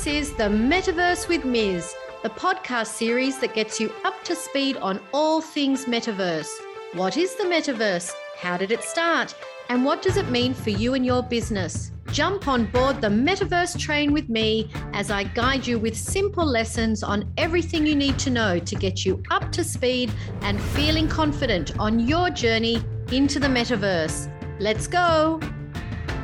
This is the Metaverse with Ms, the podcast series that gets you up to speed on all things metaverse. What is the metaverse? How did it start? And what does it mean for you and your business? Jump on board the Metaverse train with me as I guide you with simple lessons on everything you need to know to get you up to speed and feeling confident on your journey into the metaverse. Let's go!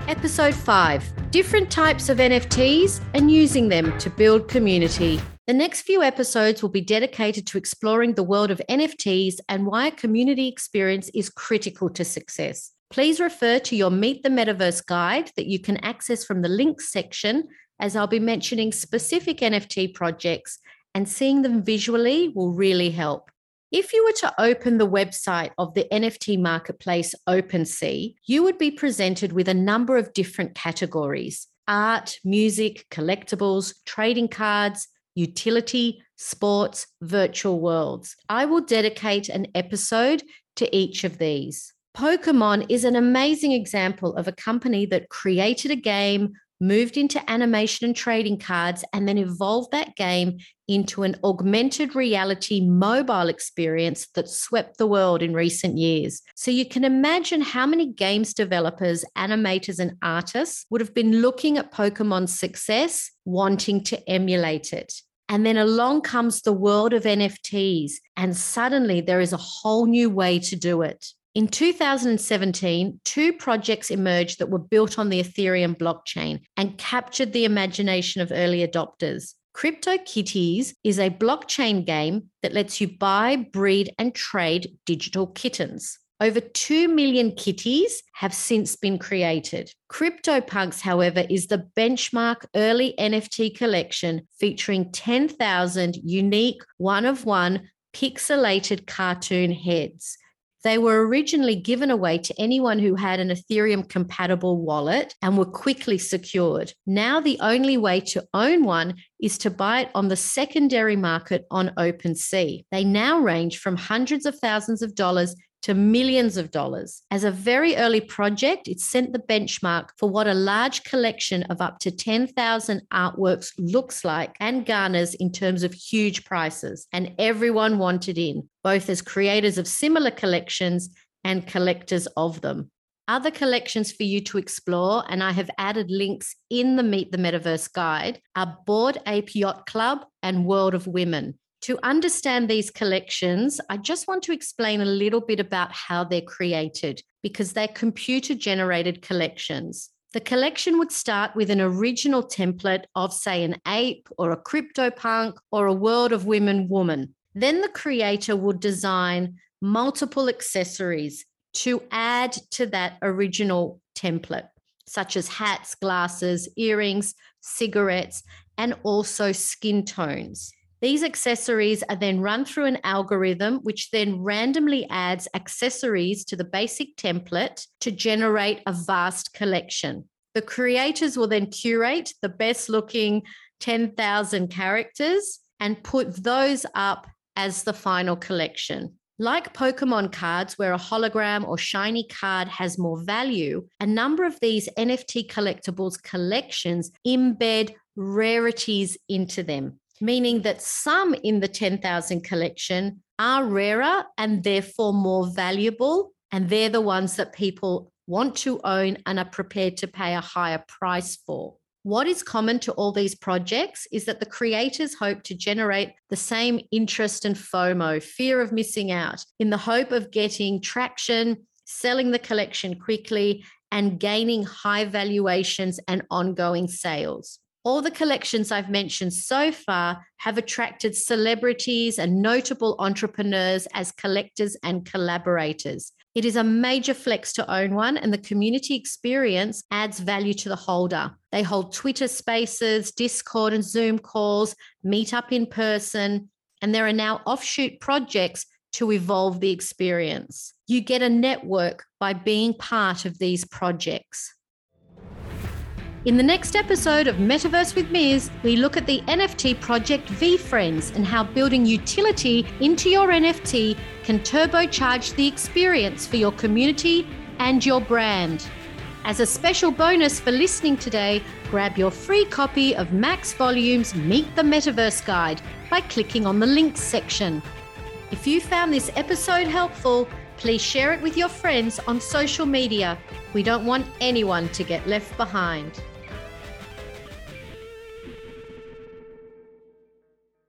Episode 5 Different types of NFTs and using them to build community. The next few episodes will be dedicated to exploring the world of NFTs and why a community experience is critical to success. Please refer to your Meet the Metaverse guide that you can access from the links section, as I'll be mentioning specific NFT projects and seeing them visually will really help. If you were to open the website of the NFT marketplace OpenSea, you would be presented with a number of different categories art, music, collectibles, trading cards, utility, sports, virtual worlds. I will dedicate an episode to each of these. Pokemon is an amazing example of a company that created a game, moved into animation and trading cards, and then evolved that game into an augmented reality mobile experience that swept the world in recent years. So you can imagine how many games developers, animators, and artists would have been looking at Pokemon's success, wanting to emulate it. And then along comes the world of NFTs, and suddenly there is a whole new way to do it. In 2017, two projects emerged that were built on the Ethereum blockchain and captured the imagination of early adopters. CryptoKitties is a blockchain game that lets you buy, breed, and trade digital kittens. Over 2 million kitties have since been created. CryptoPunks, however, is the benchmark early NFT collection featuring 10,000 unique one of one pixelated cartoon heads. They were originally given away to anyone who had an Ethereum compatible wallet and were quickly secured. Now, the only way to own one is to buy it on the secondary market on OpenSea. They now range from hundreds of thousands of dollars to millions of dollars. As a very early project, it set the benchmark for what a large collection of up to 10,000 artworks looks like and garners in terms of huge prices. And everyone wanted in, both as creators of similar collections and collectors of them. Other collections for you to explore, and I have added links in the Meet the Metaverse guide, are Bored Ape Yacht Club and World of Women. To understand these collections, I just want to explain a little bit about how they're created because they're computer generated collections. The collection would start with an original template of, say, an ape or a CryptoPunk or a World of Women woman. Then the creator would design multiple accessories to add to that original template, such as hats, glasses, earrings, cigarettes, and also skin tones. These accessories are then run through an algorithm, which then randomly adds accessories to the basic template to generate a vast collection. The creators will then curate the best looking 10,000 characters and put those up as the final collection. Like Pokemon cards, where a hologram or shiny card has more value, a number of these NFT collectibles collections embed rarities into them meaning that some in the 10,000 collection are rarer and therefore more valuable. And they're the ones that people want to own and are prepared to pay a higher price for. What is common to all these projects is that the creators hope to generate the same interest and FOMO, fear of missing out, in the hope of getting traction, selling the collection quickly, and gaining high valuations and ongoing sales. All the collections I've mentioned so far have attracted celebrities and notable entrepreneurs as collectors and collaborators. It is a major flex to own one, and the community experience adds value to the holder. They hold Twitter spaces, Discord and Zoom calls, meet up in person, and there are now offshoot projects to evolve the experience. You get a network by being part of these projects. In the next episode of Metaverse with Ms, we look at the NFT project VeeFriends and how building utility into your NFT can turbocharge the experience for your community and your brand. As a special bonus for listening today, grab your free copy of Max Volume's Meet the Metaverse Guide by clicking on the links section. If you found this episode helpful, please share it with your friends on social media. We don't want anyone to get left behind.